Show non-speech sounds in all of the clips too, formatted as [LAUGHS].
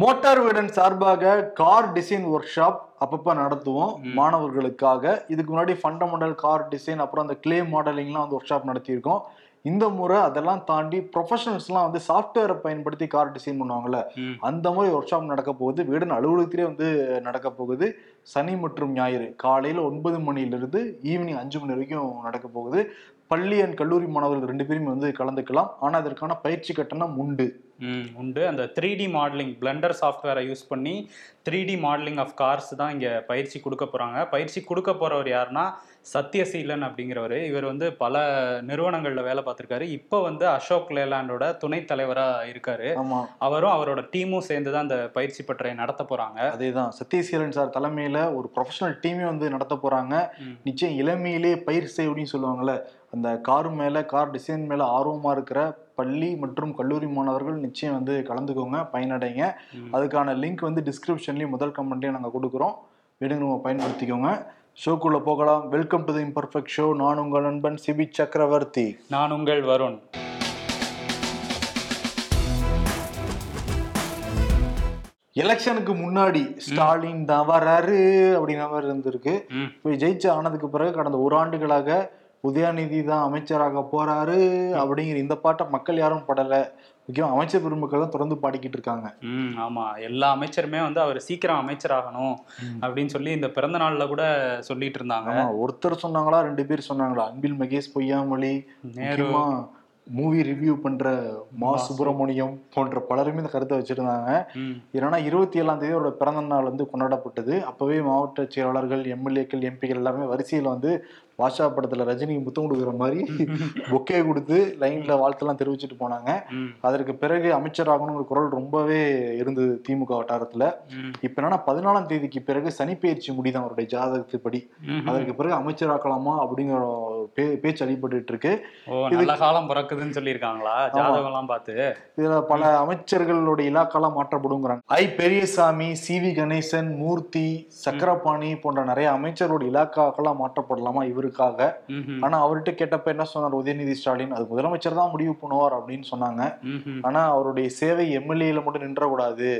Motor வீடன் சார்பாக car design work shop அப்பப்ப நடத்துவோம் மாணவர்களுக்காக. இதுக்கு முன்னாடி ஃபண்டமெண்டல் கார் டிசைன் அப்புறம் அந்த கிளே மாடலிங்லாம் வந்து ஒர்க் ஷாப் நடத்தியிருக்கோம். இந்த முறை அதெல்லாம் தாண்டி ப்ரொஃபஷனல்ஸ்லாம் வந்து சாஃப்ட்வேரை பயன்படுத்தி கார் டிசைன் பண்ணுவாங்கல்ல. அந்த மாதிரி ஒர்க் ஷாப் நடக்க போகுது. வீடன் அலுவலகத்திலே வந்து நடக்க போகுது. சனி மற்றும் ஞாயிறு காலையில் ஒன்பது மணியிலிருந்து ஈவினிங் அஞ்சு மணி வரைக்கும் நடக்க போகுது. பள்ளி அண்ட் கல்லூரி மாணவர்கள் ரெண்டு பேருமே வந்து கலந்துக்கலாம். ஆனால் அதற்கான பயிற்சி கட்டணம் உண்டு. உண்டு. அந்த த்ரீ டி மாடலிங் பிளெண்டர் சாஃப்ட்வேரை யூஸ் பண்ணி three D modelling of cars தான் இங்கே பயிற்சி கொடுக்க போகிறாங்க பயிற்சி கொடுக்க போகிறவர் யாருன்னா சத்யசீலன் அப்படிங்கிறவர். இவர் வந்து பல நிறுவனங்களில் வேலை பார்த்துருக்காரு. இப்போ வந்து அசோக் லேலாண்டோட துணைத் தலைவராக இருக்காரு. ஆமா. அவரும் அவரோட டீமும் சேர்ந்து தான் அந்த பயிற்சி பட்டறை நடத்த போகிறாங்க அதேதான். சத்யசீலன் சார் தலைமையில ஒரு ப்ரொஃபஷனல் டீமே வந்து நடத்த போறாங்க. ம். நிச்சயம் இளமையிலே பயிர் செய் அப்படின்னு சொல்லுவாங்கல்ல. அந்த கார் மேல கார் டிசைன் மேல ஆர்வமா இருக்கிற பள்ளி மற்றும் கல்லூரி மாணவர்கள் நிச்சயம் வந்து கலந்துக்கோங்க பயனடைங்க. அதுக்கான லிங்க் வந்து டிஸ்கிரிப்ஷன்லயும் முதல் கமெண்ட்லயும் நாங்க கொடுக்குறோம். விடுங்க நம்ம பயன்படுத்திக்கோங்க. ஷோக்குள்ள போகலாம். Welcome to the imperfect show நான் உங்கள் நண்பன் சிபி சக்கரவர்த்தி. நான் உங்கள் வருண். எலெக்ஷனுக்கு முன்னாடி ஸ்டாலின் தான் வராரு அப்படிங்கிற மாதிரி இருந்திருக்கு. போய் ஜெயிச்சு ஆனதுக்கு பிறகு கடந்த ஒரு ஆண்டுகளாக உதயாநிதி தான் அமைச்சராக போறாரு அப்படிங்கிற இந்த பாட்டை மக்கள் யாரும் படல. முக்கியம் அமைச்சர் பெருமக்கள் தான் தொடர்ந்து பாடிக்கிட்டு இருக்காங்க. ம் ஆமா. எல்லா அமைச்சருமே வந்து அவர் சீக்கிரம் அமைச்சராகணும் அப்படின்னு சொல்லி இந்த பிறந்த நாள்ல கூட சொல்லிட்டு இருந்தாங்க. ஒருத்தர் சொன்னாங்களா ரெண்டு பேர் சொன்னாங்களா? அன்பில் மகேஷ் பொய்யாமொழி நேரு. முக்கியமா மூவி ரிவ்யூ பண்ற மா சுப்பிரமணியம் போன்ற பலருமே இந்த கருத்தை வச்சிருந்தாங்க. ஏன்னா இருபத்தி ஏழாம் தேதி அவரோட பிறந்த நாள் வந்து கொண்டாடப்பட்டது. அப்பவே மாவட்ட செயலாளர்கள் எம்எல்ஏக்கள் எம்பிக்கள் எல்லாருமே வரிசையில் வந்து பாஷா படத்துல ரஜினி முத்தம் கொடுக்குற மாதிரி [LAUGHS] பொக்கே கொடுத்து லைன்ல வாழ்த்தெல்லாம் தெரிவிச்சிட்டு போனாங்க. அதற்கு பிறகு அமைச்சராகணுங்கிற குரல் ரொம்பவே இருந்தது திமுக வட்டாரத்துல. இப்ப என்னன்னா பதினாலாம் தேதிக்கு பிறகு சனிப்பெயர்ச்சி முடிதான் அவருடைய ஜாதகத்துப்படி. அதற்கு பிறகு அமைச்சராக்கலாமா அப்படிங்கிற பேச்சு அடிபட்டு இருக்கு நல்ல காலம் பிறக்குதுன்னு சொல்லியிருக்காங்களா? ஜாதகம் எல்லாம் பார்த்து. இதுல பல அமைச்சர்களுடைய இலாக்கெல்லாம் மாற்றப்படுங்கிறாங்க. I. Periyasamy C. V. Ganesan Moorthy Sakkarapani போன்ற நிறைய அமைச்சரோட இலாக்காக்கெல்லாம் மாற்றப்படலாமா? இவருக்காக ம்ஹும். ஆனா அவர்கிட்ட கேட்டப்ப என்ன சொன்னார்? உதயநிதி ஸ்டாலின் அது முதலமைச்சர் தான் முடிவு பண்ணுவார் அப்படின்னு சொன்னாங்க. ஆனா அவருடைய சேவை எம்எல்ஏல மட்டும் நின்றக்கூடாது.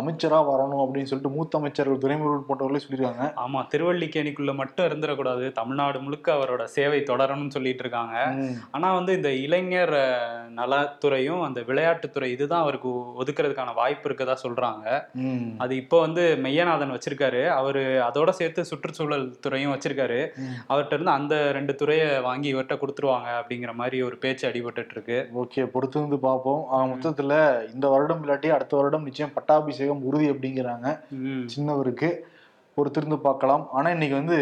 அமைச்சரா வரணும் அப்படின்னு சொல்லிட்டு மூத்த அமைச்சர்கள் துரைமுருகன் போன்றவர்களே சொல்லியிருக்காங்க. ஆமா திருவள்ளிக்கேணிக்குள்ள மட்டும் இருந்துடக்கூடாது தமிழ்நாடு முழுக்க அவரோட சேவை தொடரணும்னு சொல்லிட்டு இருக்காங்க. ஆனா வந்து இந்த இளைஞர் நலத்துறையும் அந்த விளையாட்டுத்துறை இதுதான் அவருக்கு ஒதுக்குறதுக்கான வாய்ப்பு இருக்கதா சொல்றாங்க. அது இப்போ வந்து மெய்யநாதன் வச்சிருக்காரு. அவரு அதோட சேர்த்து சுற்றுச்சூழல் துறையும் வச்சிருக்காரு. அவர்கிட்ட இருந்து அந்த ரெண்டு துறையை வாங்கி இவர்கிட்ட கொடுத்துருவாங்க அப்படிங்கிற மாதிரி ஒரு பேச்சு அடிபட்டுட்டு இருக்கு ஓகே பொறுத்து வந்து பார்ப்போம். மொத்தத்துல இந்த வருடம் இல்லாட்டி அடுத்த வருடம் நிச்சயம் பட்டாபிஷேகம் உறுதி அப்படிங்கிறாங்க. சின்னவருக்கு பொறுத்திருந்து பார்க்கலாம். ஆனா இன்னைக்கு வந்து.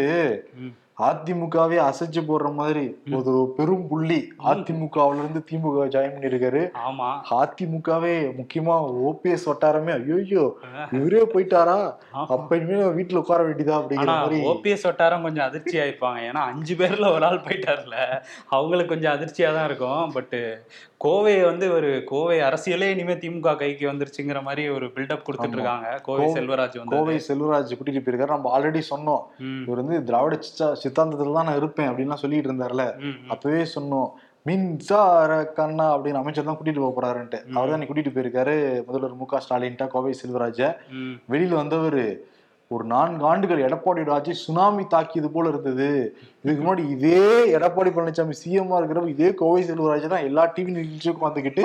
அதிமுகவே அசைச்சு போடுற மாதிரி ஒரு பெரும் புள்ளி அதிமுகவுல இருந்து திமுக ஜாயின் பண்ணிருக்காரு ஆமா. அதிமுகவே முக்கியமா ஓபிஎஸ் வட்டாரமே ஐயோ இவரே போயிட்டாரா? அப்ப இனிமே வீட்டுல உட்கார வேண்டியதா அப்படிங்கிற மாதிரி. ஓபிஎஸ் வட்டாரம் கொஞ்சம் அதிர்ச்சி ஆயிருப்பாங்க ஏன்னா அஞ்சு பேர்ல ஒரு ஆள் போயிட்டார்ல. அவங்களுக்கு கொஞ்சம் அதிர்ச்சியா தான் இருக்கும். பட் கோவையை வந்து ஒரு கோவை அரசியலே இனிமே திமுக கைக்கு வந்துருச்சுங்கிற மாதிரி ஒரு பில்டப் கொடுத்துட்டு. இருக்காங்க. கோவை செல்வராஜ் வந்து. கோவை செல்வராஜ் கூட்டிட்டு போயிருக்காரு. நம்ம ஆல்ரெடி சொன்னோம். இவர் வந்து திராவிட சித்தாந்தத்துல தான் நான் இருப்பேன் அப்படின்லாம் சொல்லிட்டு இருந்தாருல. அப்பவே சொன்னோம் மின்சார கண்ணா அப்படின்னு அமைச்சர் தான் கூட்டிட்டு போக போறாருன்ட்டு. அவர் தான் கூட்டிட்டு போயிருக்காரு முதல்வர் மு க ஸ்டாலின்ட்டா கோவை செல்வராஜ. வெளியில வந்தவர் ஒரு நான்கு ஆண்டுகள் எடப்பாடியோட ஆட்சி சுனாமி தாக்கியது போல இருந்தது இதுக்கு முன்னாடி இதே எடப்பாடி பழனிசாமி சிஎம்மா இருக்கிறப்ப இதே கோவை செல்வராஜ் தான் எல்லா டிவி நிகழ்ச்சியும் வந்துகிட்டு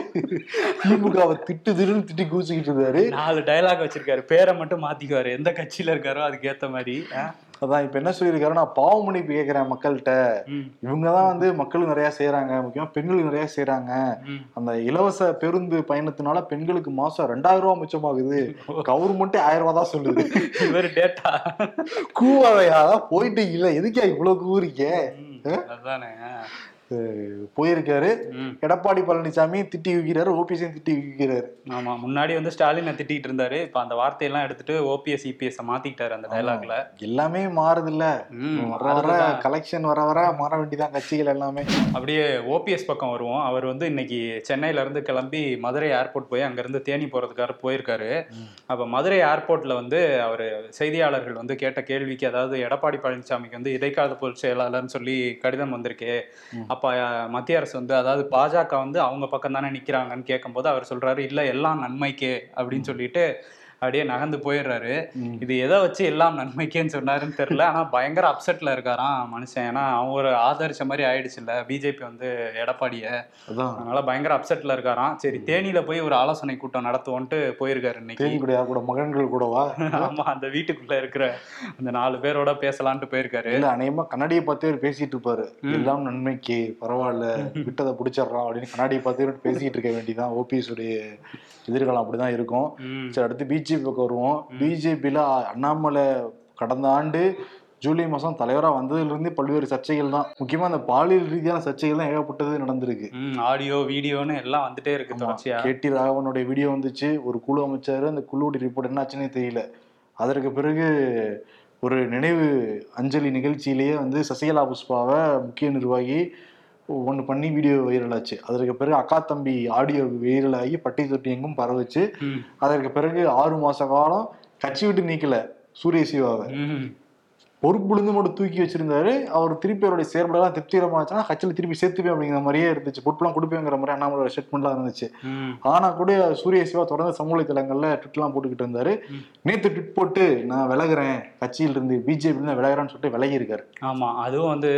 திமுகவை திட்டு திட்டுன்னு திட்டி கூச்சிக்கிட்டு இருந்தாரு நாலு டயலாக் வச்சிருக்காரு பேரை மட்டும் மாத்திக்குவாரு எந்த கட்சியில இருக்காரோ அதுக்கு ஏத்த மாதிரி? அதான் இப்ப என்ன சொல்லியிருக்காரு நான் பாவ மன்னிப்பு கேட்கிறேன் மக்கள்கிட்ட ம், இவங்க தான் வந்து மக்களுக்கு நிறைய செய்யறாங்க முக்கியமா பெண்களுக்கு நிறைய செய்யறாங்க. அந்த இலவச பேருந்து பயணத்தினால பெண்களுக்கு மாசம் ரெண்டாயிரம் ரூபாய் மிச்சமாகுது கவர்மெண்ட்டே ஆயிரம் ரூபாய் தான் சொல்லுது. இவர் டேட்டா கூவாவையா? போயிட்டு இல்ல. எதுக்கா இவ்வளவு அதானே. அஹ் போயிருக்காரு. எடப்பாடி பழனிசாமி திட்டி வைக்கிறாரு ஓபிஎஸ் திட்டி வைக்கிறாரு ஆமா முன்னாடி வந்து ஸ்டாலினை திட்டிட்டு இருந்தாரு. இப்ப அந்த வார்த்தையெல்லாம் எடுத்துட்டு ஓபிஎஸ் இபிஎஸ் மாத்திக்கிட்டாரு அந்த டயலாக்ல எல்லாமே மாறுது இல்ல வர வர. கலெக்ஷன் வர வர மாற வேண்டியதான் கட்சிகள் எல்லாமே. அப்படியே ஓபிஎஸ் பக்கம் வருவோம். அவர் வந்து இன்னைக்கு சென்னையில இருந்து கிளம்பி மதுரை ஏர்போர்ட் போய் அங்கிருந்து தேனி போறதுக்காக போயிருக்காரு. அப்ப மதுரை ஏர்போர்ட்ல வந்து அவர் செய்தியாளர்கள் வந்து கேட்ட கேள்விக்கு அதாவது எடப்பாடி பழனிசாமிக்கு வந்து இடைக்கால பொருள் செயலாளர்னு சொல்லி கடிதம் வந்திருக்கு. அப்ப மத்திய அரசு வந்து அதாவது பாஜக வந்து அவங்க பக்கம் தானே நிக்கிறாங்கன்னு கேட்கும்போது அவர் சொல்றாரு இல்ல எல்லாம் நன்மைக்கே அப்படின்னு சொல்லிட்டு அப்படியே நகர்ந்து போயிடுறாரு. இது எதை வச்சு எல்லாம் நன்மைக்கேன்னு சொன்னாருன்னு தெரியல. ஆனா பயங்கர அப்செட்ல இருக்காராம் மனுஷன். ஏன்னா அவன் ஒரு ஆதரிச்ச மாதிரி ஆயிடுச்சு இல்ல பிஜேபி வந்து எடப்பாடிய. அதான். அதனால பயங்கர அப்செட்ல இருக்காராம். சரி தேனியில போய் ஒரு ஆலோசனை கூட்டம் நடத்துவோன்ட்டு போயிருக்காரு இன்னைக்கு. கூட மகன்கள் கூடவா? [LAUGHS] ஆமா அந்த வீட்டுக்குள்ள இருக்கிற அந்த நாலு பேரோட பேசலான்ட்டு போயிருக்காரு. இல்ல அநேகமா கண்ணாடியை பார்த்தே பேசிட்டு இருப்பாரு. எல்லாம் நன்மைக்கு பரவாயில்ல [LAUGHS] விட்டதை பிடிச்சிடலாம் அப்படின்னு கண்ணாடியை பார்த்தே பேசிட்டு இருக்க வேண்டியதான் ஓபிஎஸ் உடைய எதிர்காலம் அப்படிதான் இருக்கும். சரி அடுத்து பிஜேபி பக்கம் வருவோம். பிஜேபியில அண்ணாமலை கடந்த ஆண்டு ஜூலை மாசம் தலைவரா வந்ததுல இருந்தே பல்வேறு சர்ச்சைகள் தான். முக்கியமா அந்த பாலியல் ரீதியான சர்ச்சைகள் தான் ஏகப்பட்டது நடந்திருக்கு. ஆடியோ வீடியோன்னு எல்லாம் வந்துட்டே இருக்கு தொடர்ச்சியா. கேடி ராகவனுடைய வீடியோ வந்துச்சு. ஒரு குழு அமைச்சாரு. அந்த குழுவுடைய ரிப்போர்ட் என்னாச்சுன்னே தெரியல. அதற்கு பிறகு ஒரு நினைவு அஞ்சலி நிகழ்ச்சியிலேயே வந்து சசிகலா புஷ்பாவை முக்கிய நிர்வாகி ஒன்று பண்ணி வீடியோ வைரல் ஆச்சு அதற்கு பிறகு அக்கா தம்பி ஆடியோ வைரல் ஆகி பட்டி தொட்டி எங்கும் பரவுச்சு. அதற்கு பிறகு ஆறு மாச காலம் கட்சி விட்டு நீக்கல. சூரிய சிவாவை. ம். பொறுப்புலேருந்து மட்டும் தூக்கி வச்சிருந்தாரு. அவர் திருப்பி அவருடைய செயல்பாடெல்லாம் திருப்திகரமாச்சுன்னா கட்சியில் திருப்பி சேர்த்துப்பேன் அப்படிங்கிற மாதிரியே இருந்துச்சு. பொறுப்புலாம் கொடுப்பேங்கிற மாதிரி அண்ணாமலை ஸ்டேட்மெண்ட்லாம் இருந்துச்சு. ஆனா கூட சூரிய சிவா தொடர்ந்து சமூக வலைத்தளங்கள்ல ட்விட்லாம் போட்டுக்கிட்டு இருந்தாரு. நேத்து ட்விட் போட்டு நான் விலகுறேன். கட்சியில இருந்து பிஜேபி இருந்து விலகுறேன்னு சொல்லிட்டு விலகி இருக்காரு ஆமா. அதுவும் வந்து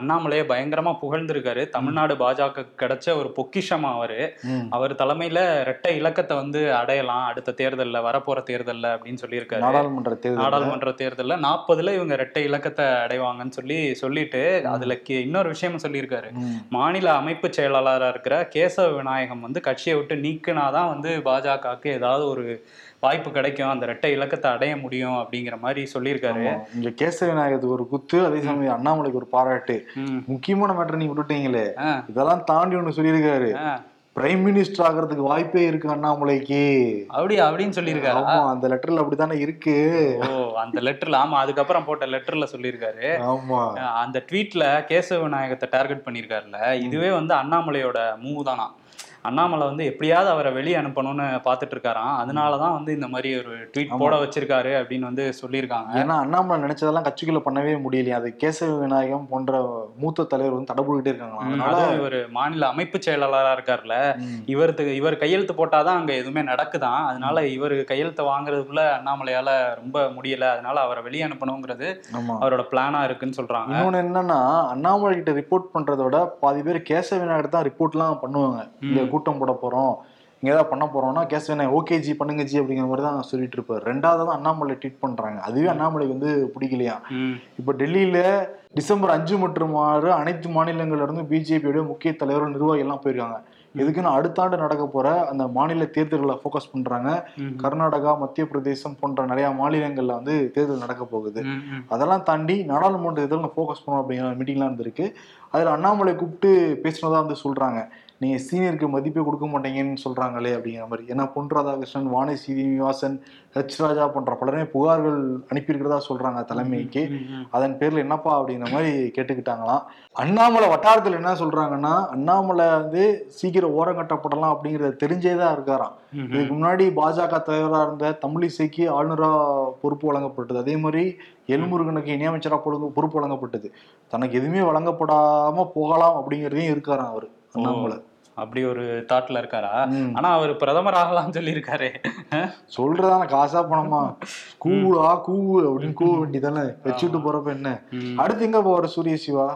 அண்ணாமலையே பயங்கரமா புகழ்ந்திருக்காரு. தமிழ்நாடு பாஜக கிடைச்ச ஒரு பொக்கிஷமா அவரு. அவர் தலைமையில ரெட்டை இலக்கத்தை வந்து அடையலாம். அடுத்த தேர்தல்ல வரப்போற தேர்தல்ல அப்படின்னு சொல்லியிருக்காரு. நாடாளுமன்ற தேர்தல் நாடாளுமன்ற தேர்தல்ல நாற்பதுல இவங்க ரெட்டை இலக்கத்தை அடைவாங்கன்னு சொல்லி சொல்லிட்டு அதுல இன்னொரு விஷயமும் சொல்லியிருக்காரு. மாநில அமைப்பு செயலாளராக இருக்கிற கேசவ விநாயகம் வந்து கட்சியை விட்டு நீக்கினாதான் வந்து பாஜகவுக்கு ஏதாவது ஒரு வாய்ப்பு கிடைக்கும் அந்த ரெட்டை இலக்கத்தை அடைய முடியும் அப்படிங்கிற மாதிரி சொல்லியிருக்காரு. இங்க கேசவ விநாயகத்துக்கு ஒரு குத்து அதே சமயம் அண்ணாமலைக்கு ஒரு பாராட்டு. முக்கியமான மேட்டர் நீங்க விட்டுட்டீங்களே இதெல்லாம் தாண்டி ஒண்ணு சொல்லியிருக்காரு. பிரைம் மினிஸ்டர் ஆகிறதுக்கு வாய்ப்பே இருக்கு அண்ணாமலைக்கு அப்படி அப்படின்னு சொல்லியிருக்காரு. ஆமா அந்த லெட்டர்ல அப்படித்தானே இருக்கு. ஓ அந்த லெட்டர்ல ஆமா அதுக்கப்புறம் போட்ட லெட்டர்ல சொல்லியிருக்காரு. ஆமா. அந்த ட்வீட்ல கேசவ விநாயகத்தை டார்கெட் பண்ணியிருக்காருல்ல. இதுவே வந்து அண்ணாமலையோட மூவ் தானா? அண்ணாமலை வந்து எப்படியாவது அவரை வெளியே அனுப்பணும்னு பார்த்துட்டு இருக்காராம் அதனாலதான் வந்து இந்த மாதிரி ஒரு ட்வீட் போட வச்சிருக்காரு அப்படின்னு வந்து சொல்லியிருக்காங்க. ஏன்னா அண்ணாமலை நினைச்சதெல்லாம் கட்சிக்குள்ள பண்ணவே முடியலையா. அது கேசவ விநாயகம் போன்ற மூத்த தலைவர் வந்து தடபுடிக்கிட்டே இருக்காங்க அதனால இவர் மாநில அமைப்பு செயலாளரா இருக்காருல்ல ம். இவருக்கு இவர் கையெழுத்து போட்டாதான் அங்க எதுவுமே நடக்குதான். அதனால இவர் கையெழுத்தை வாங்குறதுக்குள்ள அண்ணாமலையால ரொம்ப முடியல. அதனால அவரை வெளியே அனுப்பணுங்கிறது அவரோட பிளானா இருக்குன்னு சொல்றாங்க. இன்னொன்னு என்னன்னா அண்ணாமலை கிட்ட ரிப்போர்ட் பண்றதை விட பாதி பேர் கேசவ விநாயகர் தான் ரிப்போர்ட்லாம் பண்ணுவாங்க. கூட்டம் போட போறோம். இங்க ஏதாவது பண்ண போறோம்னா கேசவ விநாயகர் ஓகே ஜி பண்ணுங்க ஜி அப்படிங்கிற மாதிரி தான் சொல்லிட்டு இருப்பாரு. ரெண்டாவது தான் அண்ணாமலை ட்வீட் பண்றாங்க. அதுவே அண்ணாமலைக்கு வந்து பிடிக்கலையா? இப்ப டெல்லியில டிசம்பர் அஞ்சு மற்றும் ஆறு அனைத்து மாநிலங்கள்ல இருந்து பிஜேபியோட முக்கிய தலைவர்கள் நிர்வாகிகள் எல்லாம் போயிருக்காங்க. எதுக்குன்னு அடுத்த ஆண்டு நடக்க போற அந்த மாநில தேர்தல்களை ஃபோக்கஸ் பண்றாங்க. கர்நாடகா மத்திய பிரதேசம் போன்ற நிறைய மாநிலங்கள்ல வந்து தேர்தல் நடக்க போகுது. அதெல்லாம் தாண்டி நாடாளுமன்ற தேர்தல் ஃபோக்கஸ் பண்ணணும் அப்படிங்கிற மீட்டிங்லாம் இருந்திருக்கு. அதில் அண்ணாமலை கூப்பிட்டு பேசினதா வந்து சொல்றாங்க. நீங்க சீனியருக்கு மதிப்பே கொடுக்க மாட்டீங்கன்னு சொல்றாங்களே அப்படிங்கிற மாதிரி. ஏன்னா பொன் ராதாகிருஷ்ணன் வாணி சீனிவாசன் ஹெச் ராஜா போன்ற பலருமே புகார்கள் அனுப்பியிருக்கிறதா சொல்றாங்க தலைமைக்கு. அதன் பேர்ல என்னப்பா அப்படிங்கிற மாதிரி கேட்டுக்கிட்டாங்களாம். அண்ணாமலை வட்டாரத்தில் என்ன சொல்றாங்கன்னா அண்ணாமலை வந்து சீக்கிரம் ஓரம் கட்டப்படலாம் அப்படிங்கறத தெரிஞ்சேதான் இருக்காராம். ம், ம். இதுக்கு முன்னாடி பாஜக தலைவராக இருந்த தமிழிசைக்கு ஆளுநரா பொறுப்பு வழங்கப்பட்டது. அதே மாதிரி எல்முருகனுக்கு இணையமைச்சரா பொறுப்பு பொறுப்பு வழங்கப்பட்டது. தனக்கு எதுவுமே வழங்கப்படாம போகலாம் அப்படிங்கிறதையும் இருக்காராம் அவர் அண்ணாமலை. அப்படி ஒரு தாட்ல இருக்காரா. ஆனா அவர் பிரதமர் ஆகலாம்னு சொல்லியிருக்காரு. சொல்றதான காசா பணமா? கூவுடா கூவு அப்படின்னு கூவ வேண்டியதானே? வச்சுட்டு போறப்ப என்ன. அடுத்து எங்க போவாரு சூரிய சிவா?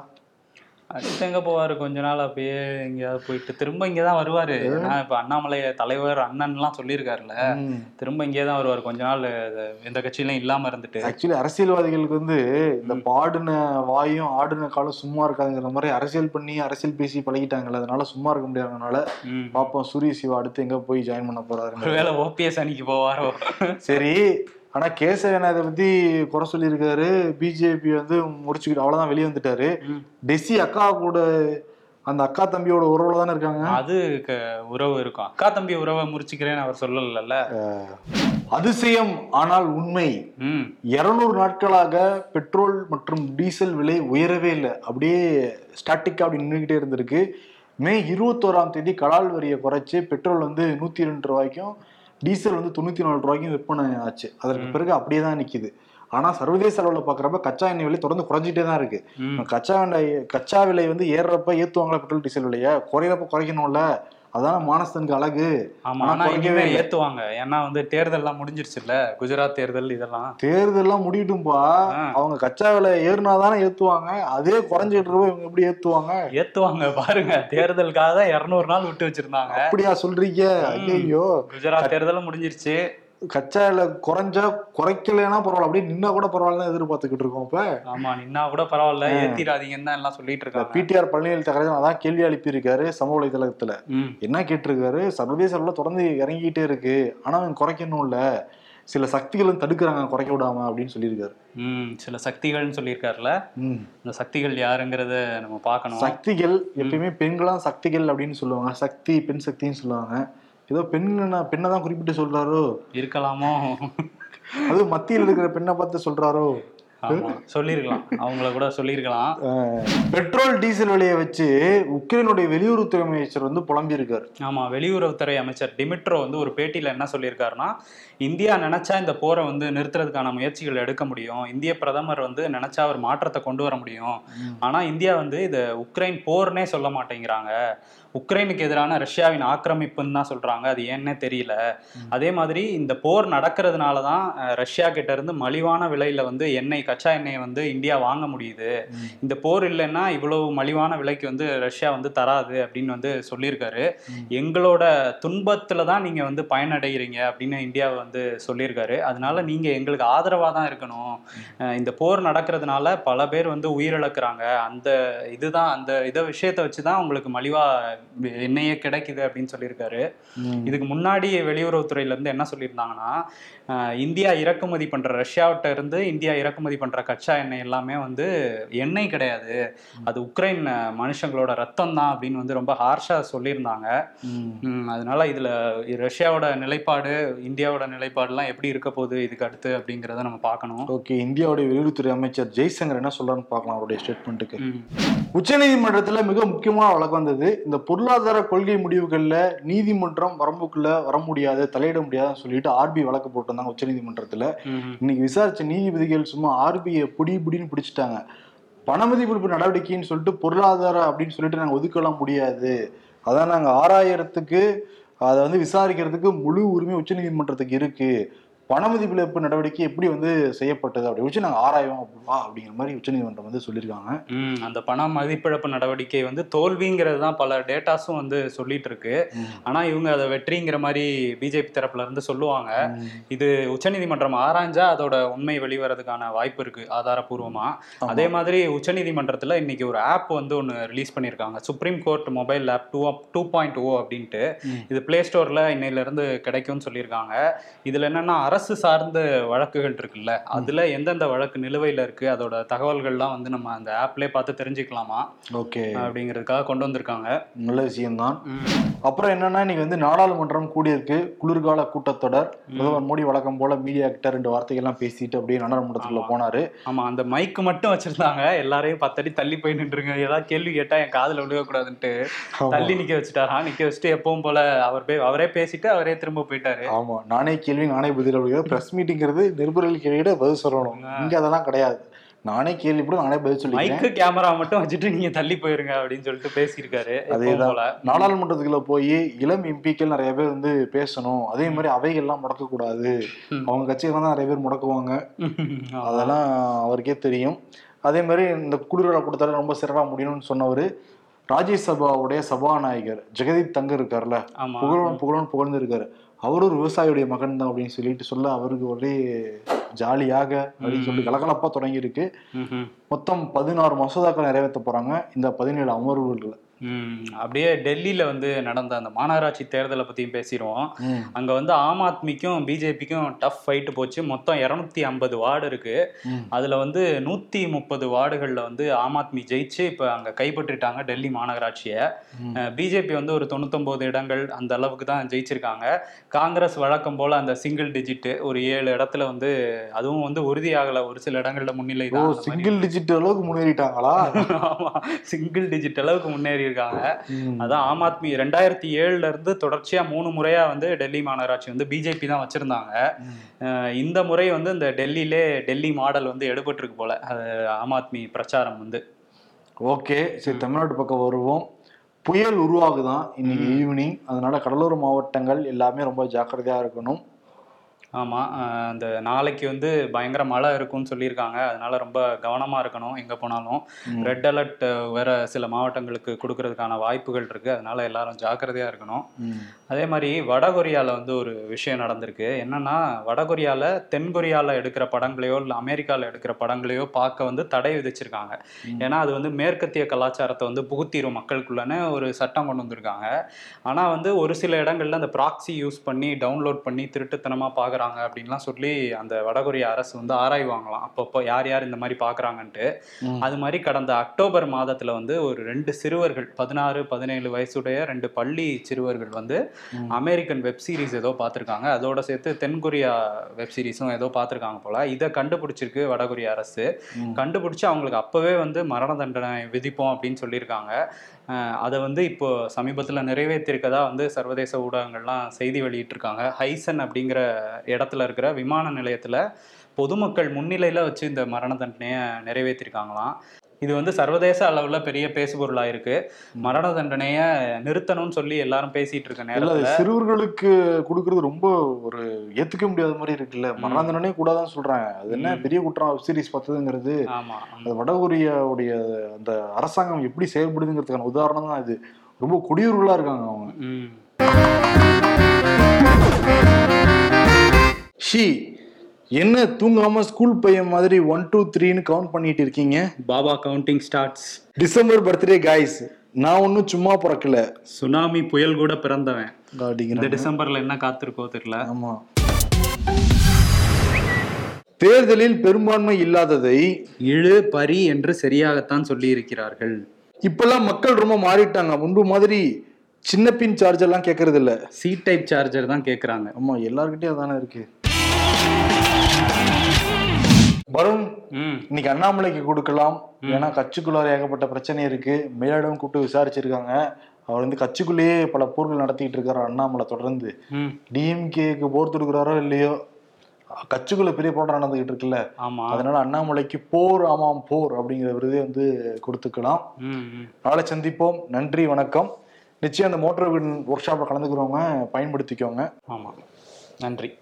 அடுத்து எங்க போவாரு கொஞ்ச நாள் அப்படியே எங்கேயாவது போயிட்டு திரும்ப இங்கதான் வருவாரு. ஏன்னா இப்ப அண்ணாமலை தலைவர் அண்ணன் எல்லாம் சொல்லியிருக்காருல்ல திரும்ப இங்கே தான் வருவார். கொஞ்ச நாள் எந்த கட்சியிலும் இல்லாம இருந்துட்டு. ஆக்சுவலி அரசியல்வாதிகளுக்கு வந்து இந்த பாடுன வாயும் ஆடுன காலம் சும்மா இருக்காதுங்கிற மாதிரி அரசியல் பண்ணி அரசியல் பேசி பழகிட்டாங்கல்ல அதனால சும்மா இருக்க முடியாதனால. பாப்போம். சூரிய சிவா அடுத்து எங்க போய் ஜாயின் பண்ண போறாரு ஒருவேளை ஓபிஎஸ் அன்னைக்கு போவாரோ? சரி ஆனா கேசவன் அதை பத்தி குறை சொல்லியிருக்காரு. பிஜேபி வந்து முடிச்சுக்கிட்டு அவ்வளவுதான் வெளியே வந்துட்டாரு. டெசி அக்கா கூட அந்த அக்கா தம்பியோட உறவுல தானே இருக்காங்க? அது உறவு இருக்கும். அக்கா தம்பி உறவை முறிச்சுக்கிறேன்னு அவர் சொல்லல அதிசயம் ஆனால் உண்மை. இருநூறு நாட்களாக பெட்ரோல் மற்றும் டீசல் விலை உயரவே இல்லை. அப்படியே ஸ்டாட்டிக்கா அப்படி நின்றுகிட்டே இருந்திருக்கு. மே இருபத்தோராம் தேதி கலால் வரியை குறைச்சு பெட்ரோல் வந்து நூத்தி ரெண்டு ரூபாய்க்கும் டீசல் வந்து தொண்ணூத்தி நாலு ரூபாய்க்கும் விற்பனை ஆச்சு. அதற்கு பிறகு அப்படியே தான் நிக்குது. ஆனா சர்வதேச அளவில் பாக்குறப்ப கச்சா எண்ணெய் விலை தொடர்ந்து குறைஞ்சிட்டே தான் இருக்கு. கச்சா எண்ணெய் கச்சா விலை வந்து ஏறுறப்ப ஏத்துவாங்களா பெட்ரோல் டீசல் விலைய? குறையிறப்ப குறைக்கணும்ல. அதான மானஸ்தனுக்கு அழகு. ஆமா இனிமே. ஏத்துவாங்க. ஏன்னா வந்து தேர்தல்லாம் முடிஞ்சிருச்சுல்ல? குஜராத் தேர்தல் இதெல்லாம். தேர்தல்லாம் முடியட்டும்பா. அவங்க கச்சா விலை ஏறினாதானே ஏத்துவாங்க. அதே குறைஞ்சிட்டு இருப்ப இவங்க எப்படி ஏத்துவாங்க? ஏத்துவாங்க பாருங்க. தேர்தலுக்காக தான் இருநூறு நாள் விட்டு வச்சிருந்தாங்க. அப்படியா சொல்றீங்க. ஐயோ குஜராத் தேர்தலும் முடிஞ்சிருச்சு. கச்சா குறைஞ்சா குறைக்கலைன்னா பரவாயில்ல. அப்படியே நின்னா கூட பரவாயில்ல எதிர்பார்த்துக்கிட்டு இருக்கோம் இப்ப. ஆமா நின்னா கூட பரவாயில்ல. தான் எல்லாம் சொல்லிட்டு இருக்காங்க. பிடிஆர் பழனிவேல் தகராஜன் அதான் கேள்வி எழுப்பியிருக்காரு சமூக வலைதளத்துல. என்ன கேட்டிருக்காரு? சர்வதேச அளவுல தொடர்ந்து இறங்கிக்கிட்டே இருக்கு. ஆனா அவன் குறைக்கணும்ல சில சக்திகளும் தடுக்கிறாங்க குறைக்க விடாம அப்படின்னு சொல்லியிருக்காரு. ம் சில சக்திகள்னு சொல்லியிருக்காருல. இந்த சக்திகள் யாருங்கிறத நம்ம பார்க்கணும். சக்திகள் எப்பயுமே பெண்களாம் சக்திகள் அப்படின்னு சொல்லுவாங்க. சக்தி பெண் சக்தின்னு சொல்லுவாங்க. ஏதோ பெண் பெண்ணை தான் குறிப்பிட்டு சொல்றாரோ? இருக்கலாமோ? அது மத்தியில் இருக்கிற பெண்ணை பார்த்து சொல்றாரோ? ஆமா சொல்லியிருக்கலாம். அவங்கள கூட சொல்லியிருக்கலாம். பெட்ரோல் டீசல் விலையை வச்சு உக்ரைனுடைய வெளியுறவுத்துறை அமைச்சர் வந்து புலம்பி இருக்காரு ஆமா வெளியுறவுத்துறை அமைச்சர் டிமிட்ரோ வந்து ஒரு பேட்டியில என்ன சொல்லியிருக்காருன்னா இந்தியா நினைச்சா இந்த போரை வந்து நிறுத்துறதுக்கான முயற்சிகள் எடுக்க முடியும். இந்திய பிரதமர் வந்து நினைச்சா ஒரு மாற்றத்தை கொண்டு வர முடியும். ஆனா இந்தியா வந்து இதை உக்ரைன் போர்னே சொல்ல மாட்டேங்கிறாங்க. உக்ரைனுக்கு எதிரான ரஷ்யாவின் ஆக்கிரமிப்புன்னு தான் சொல்றாங்க. அது ஏன்னே தெரியல. அதே மாதிரி இந்த போர் நடக்கிறதுனால தான் ரஷ்யா கிட்ட இருந்து மலிவான விலையில வந்து எண்ணெய் கச்சா எண்ணெயை வந்து இந்தியா வாங்க முடியுது. இந்த போர் இல்லைன்னா இவ்வளவு மலிவான விலைக்கு வந்து ரஷ்யா வந்து தராது அப்படின்னு வந்து சொல்லியிருக்காரு. எங்களோட துன்பத்துல தான் நீங்க வந்து பயனடைகிறீங்க அப்படின்னு இந்தியா வந்து சொல்லியிருக்காரு. அதனால நீங்க எங்களுக்கு ஆதரவா தான் இருக்கணும். இந்த போர் நடக்கிறதுனால பல பேர் வந்து உயிரிழக்கிறாங்க. அந்த இதுதான் அந்த இதை விஷயத்தை வச்சு தான் உங்களுக்கு மலிவா எண்ணெயே கிடைக்குது அப்படின்னு சொல்லியிருக்காரு. இதுக்கு முன்னாடி வெளியுறவுத்துறையில இருந்து என்ன சொல்லியிருந்தாங்கன்னா இந்தியா இறக்குமதி பண்ற ரஷ்யாவிட்ட இருந்து இந்தியா இறக்குமதி பண்ற கச்சா எண்ணெய் எல்லாமே வந்து எண்ணெய் கிடையாது. அது உக்ரைன் மனுஷங்களோட ரத்தம் தான் அப்படின்னு வந்து ரொம்ப ஹார்ஷா சொல்லியிருந்தாங்க. அதனால இதுல ரஷ்யாவோட நிலைப்பாடு இந்தியாவோட நிலைப்பாடுலாம் எப்படி இருக்க போகுது இதுக்கு அடுத்து அப்படிங்கிறத நம்ம பார்க்கணும். ஓகே இந்தியாவுடைய வெளியுறவுத்துறை அமைச்சர் ஜெய்சங்கர் என்ன சொல்றான்னு பார்க்கலாம் அவருடைய ஸ்டேட்மெண்ட்டுக்கு உச்சநீதிமன்றத்துல மிக முக்கியமான வழக்கு வந்தது இந்த பொருளாதார கொள்கை முடிவுகள்ல நீதிமன்றம் வரம்புக்குள்ள வர முடியாது தலையிட முடியாதுன்னு சொல்லிட்டு ஆர்பி வழக்கு போட்டிருந்தாங்க உச்சநீதிமன்றத்துல. இன்னைக்கு விசாரிச்ச நீதிபதிகள் சும்மா ஆர்பிஐ புடி புடின்னு பிடிச்சிட்டாங்க. பணமதிப்பிடிப்பு நடவடிக்கைன்னு சொல்லிட்டு பொருளாதார அப்படின்னு சொல்லிட்டு நாங்க ஒதுக்கலாம் முடியாது. அதான் நாங்க ஆறாயிரத்துக்கு அதை வந்து விசாரிக்கிறதுக்கு முழு உரிமை உச்சநீதிமன்றத்துக்கு இருக்கு. பணமதிப்பிழப்பு நடவடிக்கை எப்படி வந்து செய்யப்பட்டது அப்படி வச்சு நாங்க ஆராயோம் அப்படிவா அப்படிங்கிற மாதிரி உச்சநீதிமன்றம் வந்து சொல்லியிருக்காங்க. அந்த பண மதிப்பிழப்பு நடவடிக்கை வந்து தோல்விங்கிறது தான் பல டேட்டாஸும் வந்து சொல்லிட்டு இருக்கு. ஆனா இவங்க அதை வெற்றிங்கிற மாதிரி பிஜேபி தரப்புல இருந்து சொல்லுவாங்க. இது உச்சநீதிமன்றம் ஆராய்ஞ்சா அதோட உண்மை வெளிவரதுக்கான வாய்ப்பு இருக்கு ஆதாரபூர்வமா. அதே மாதிரி உச்சநீதிமன்றத்துல இன்னைக்கு ஒரு ஆப் வந்து ஒன்று ரிலீஸ் பண்ணியிருக்காங்க. Supreme Court mobile app two two point o அப்படின்ட்டு. இது பிளே ஸ்டோர்ல இன்னையில இருந்து கிடைக்கும்னு சொல்லியிருக்காங்க. இதுல என்னன்னா அரசு சார்ந்த வழக்குகள் இருக்குல்ல அதுல எந்தெந்த வழக்கு நிலுவையில இருக்கு அதோட தகவல்கள்லாம் வந்து நம்ம அந்த ஆப்லயே பார்த்து தெரிஞ்சுக்கலாமா? ஓகே. அப்படிங்கிறதுக்காக கொண்டு வந்திருக்காங்க. நல்ல விஷயம்தான். அப்புறம் என்னன்னா இன்னைக்கு வந்து நாடாளுமன்றம் கூடியிருக்கு குளிர்கால கூட்டத்தொடர். பிரதமர் மோடி வழக்கம் போல மீடியா கிட்ட ரெண்டு வார்த்தைகள்லாம் பேசிட்டு அப்படியே நாடாளுமன்றத்துக்குள்ள. போனாரு. ஆமா அந்த மைக் மட்டும் வச்சிருந்தாங்க. எல்லாரையும் பத்தடி தள்ளி போய் நின்றுங்க. ஏதாவது கேள்வி கேட்டா என் காதுல விழுகக்கூடாதுன்ட்டு தள்ளி நிக்க வச்சுட்டாரா? நிக்க வச்சுட்டு எப்பவும் போல அவர் பே அவரே பேசிட்டு அவரே திரும்ப போயிட்டாரு. ஆமா நானே கேள்வி நானே பதில் அப்படிங்கிற பிரஸ் மீட்டிங்கிறது நிருபர்கள் கேள்வியிட பதில் சொல்லணும். இங்க அதெல்லாம் கிடையாது. நானே கேள்வி கூட நானே பதில் சொல்லிக்கிறேன். மைக்கு கேமரா மட்டும் வச்சுட்டு நீங்க தள்ளி போயிருங்க அப்படின்னு சொல்லிட்டு பேசியிருக்காரு. அதேதான். நாடாளுமன்றத்துக்குள்ள போய் இளம் எம்பிக்கள் நிறைய பேர் வந்து பேசணும். அதே மாதிரி அவைகள்லாம் முடக்க கூடாது. அவங்க கட்சியில தான் நிறைய பேர் முடக்குவாங்க. அதெல்லாம் அவருக்கே தெரியும். அதே மாதிரி இந்த குளிர்கால கூட்டத்தில் ரொம்ப சிறப்பாக முடியணும்னு சொன்னவர் ராஜ்யசபாவுடைய சபாநாயகர் ஜெகதீப் தங்கர் இருக்கார்ல. ஆமா. புகழன் புகழன் புகழ்ந்து இருக்காரு அவரும் ஒரு விவசாயியுடைய மகன் தான் அப்படின்னு சொல்லிட்டு சொல்ல அவருக்கு ஒரே ஜாலியாக அப்படின்னு சொல்லி கலகலப்பா தொடங்கி இருக்கு ம்ஹும். மொத்தம் பதினாறு மசோதாக்கள் நிறைவேற்ற போறாங்க இந்த பதினேழு அமர்வுகள்ல. அப்படியே டெல்லியில வந்து நடந்த அந்த மாநகராட்சி தேர்தலை பத்தியும் பேசிடுவோம். அங்க வந்து ஆம் ஆத்மிக்கும் பிஜேபிக்கும் டஃப் ஃபைட் போச்சு. மொத்தம் இரநூத்தி ஐம்பது வார்டு இருக்கு. ம். அதுல வந்து நூத்தி முப்பது வார்டுகள்ல வந்து ஆம் ஆத்மி ஜெயிச்சு இப்ப அங்க கைப்பற்றிட்டாங்க டெல்லி மாநகராட்சியை. பிஜேபி வந்து ஒரு தொண்ணூத்தொன்பது இடங்கள் அந்த அளவுக்கு தான் ஜெயிச்சிருக்காங்க. காங்கிரஸ் வழக்கம் போல அந்த சிங்கிள் டிஜிட் ஒரு ஏழு இடத்துல வந்து அதுவும் வந்து உறுதியாகல. ஒரு சில இடங்கள்ல முன்னிலை. சிங்கிள் டிஜிட் அளவுக்கு முன்னேறிட்டாங்களா? [LAUGHS] ஆமா. சிங்கிள் டிஜிட் அளவுக்கு முன்னேறி இருக்காங்க. அதான் ஆம் ஆத்மி ரெண்டாயிரத்தி ஏழுல இருந்து தொடர்ச்சியா மூணு முறையா வந்து டெல்லி மாநகராட்சி வந்து பிஜேபி தான் வச்சிருந்தாங்க. இந்த முறை வந்து இந்த டெல்லியிலே டெல்லி மாடல் வந்து எடுபட்டிருக்கு போல. ஆம் ஆத்மி பிரச்சாரம் வந்து. ஓகே சரி தமிழ்நாட்டு பக்கம் வருவோம். புயல் உருவாகுதான் இன்னைக்கு ஈவினிங் அதனால கடலோர மாவட்டங்கள் எல்லாமே ரொம்ப ஜாக்கிரதையா இருக்கணும். ஆமா அஹ் அந்த நாளைக்கு வந்து பயங்கர மழை இருக்கும்னு சொல்லியிருக்காங்க. அதனால ரொம்ப கவனமா இருக்கணும் எங்க போனாலும். ரெட் அலர்ட் வேற சில மாவட்டங்களுக்கு கொடுக்கறதுக்கான வாய்ப்புகள் இருக்கு. அதனால எல்லாரும் ஜாக்கிரதையா இருக்கணும். அதே மாதிரி வடகொரியால வந்து ஒரு விஷயம் நடந்திருக்கு. என்னன்னா வடகொரியால தென்கொரியால எடுக்கிற படங்களையோ இல்லை அமெரிக்கால எடுக்கிற படங்களையோ பார்க்க வந்து தடை விதிச்சிருக்காங்க. ஏன்னா அது வந்து மேற்கத்திய கலாச்சாரத்தை வந்து புகுத்திரும் மக்களுக்குள்ளன்னு ஒரு சட்டம் கொண்டு வந்திருக்காங்க. ஆனா வந்து ஒரு சில இடங்கள்ல அந்த ப்ராக்ஸி யூஸ் பண்ணி டவுன்லோட் பண்ணி திருட்டுத்தனமா பாக்குறாங்க அப்படின்லாம் சொல்லி அந்த வடகொரிய அரசு வந்து ஆராய்வாங்களாம் அப்பப்போ யார் யார் இந்த மாதிரி பாக்குறாங்கன்ட்டு ம். அது மாதிரி கடந்த அக்டோபர் மாதத்துல வந்து ஒரு ரெண்டு சிறுவர்கள் பதினாறு பதினேழு வயசுடைய ரெண்டு பள்ளி சிறுவர்கள் வந்து. அமெரிக்கன் வெப் சீரிஸ் ஏதோ பார்த்துருக்காங்க. அதோட சேர்த்து தென்கொரியா வெப் சீரிஸும் ஏதோ பார்த்துருக்காங்க போல. இதை கண்டுபிடிச்சிருக்கு வடகொரிய அரசு. கண்டுபிடிச்சு அவங்களுக்கு அப்பவே வந்து மரண தண்டனை விதிப்போம் அப்படின்னு சொல்லியிருக்காங்க. அதை வந்து இப்போ சமீபத்தில் நிறைவேற்றிருக்கதா வந்து சர்வதேச ஊடகங்கள்லாம் செய்தி வெளியிட்டிருக்காங்க. ஹைசன் அப்படிங்கிற இடத்துல இருக்கிற விமான நிலையத்தில் பொதுமக்கள் முன்னிலையில் வச்சு இந்த மரண தண்டனையை நிறைவேற்றிருக்காங்களாம். இது வந்து சர்வதேச அளவில் பெரிய பேசுபொருளாக இருக்கு. மரண தண்டனையை நிறுத்தணும்னு சொல்லி எல்லாரும் பேசிட்டு இருக்க அது நேரத்தில் சிறுவர்களுக்கு கொடுக்கறது ரொம்ப ஒரு ஏத்துக்க முடியாத மாதிரி இருக்குல்ல. மரண தண்டனை கூடாதான் சொல்றாங்க. அது என்ன. பெரிய குற்றம் சீரிஸ் பார்த்ததுங்கிறது. ஆமா அந்த வடகொரியாவுடைய அந்த அரசாங்கம் எப்படி செயல்படுதுங்கிறதுக்கான உதாரணம் தான் இது. ரொம்ப குடியுறுகளா இருக்காங்க அவங்க. ம். ஷி என்ன தூங்காம ஸ்கூல் பையன் மாதிரி ஒன் டூ த்ரீன்னு கவுண்ட் பண்ணிட்டு இருக்கீங்க? Baba counting starts December birthday guys நான் ஒன்றும் சும்மா பிறக்கல. சுனாமி புயல் கூட பிறந்தவன். இந்த டிசம்பர்ல என்ன காத்திருக்கோ தெரியல. ஆமா. தேர்தலில் பெரும்பான்மை இல்லாததை இழு பரி என்று சரியாகத்தான் சொல்லி இருக்கிறார்கள் இப்பெல்லாம் மக்கள் ரொம்ப மாறிட்டாங்க. முன்பு மாதிரி சின்ன பின் சார்ஜ் எல்லாம் கேட்கறது இல்ல சி டைப் சார்ஜர் தான் கேக்குறாங்க. ஆமா எல்லார்கிட்டயும் அதானே இருக்கு. வருண் இன்னைக்கு அண்ணாமலைக்கு கொடுக்கலாம். ஏன்னா கட்சிக்குள்ளார ஏகப்பட்ட பிரச்சனை இருக்கு. மேலிடம் கூப்பிட்டு விசாரிச்சிருக்காங்க. அவர் வந்து கட்சிக்குள்ளேயே பல போர்கள் நடத்திட்டு இருக்காரு அண்ணாமலை தொடர்ந்து. டிஎம்கேக்கு போர் தொடுக்கிறாரோ இல்லையோ கட்சிக்குள்ள பெரிய போராட்டம் நடந்துகிட்டு இருக்குல்ல. ஆமா. அதனால அண்ணாமலைக்கு போர் ஆமாம் போர் அப்படிங்கிற விருதை வந்து கொடுத்துக்கலாம். நாளை சந்திப்போம். நன்றி வணக்கம். நிச்சயம் அந்த மோட்டார் ஒர்க் ஷாப்ல கலந்துக்கிறவங்க பயன்படுத்திக்கோங்க. ஆமா. நன்றி.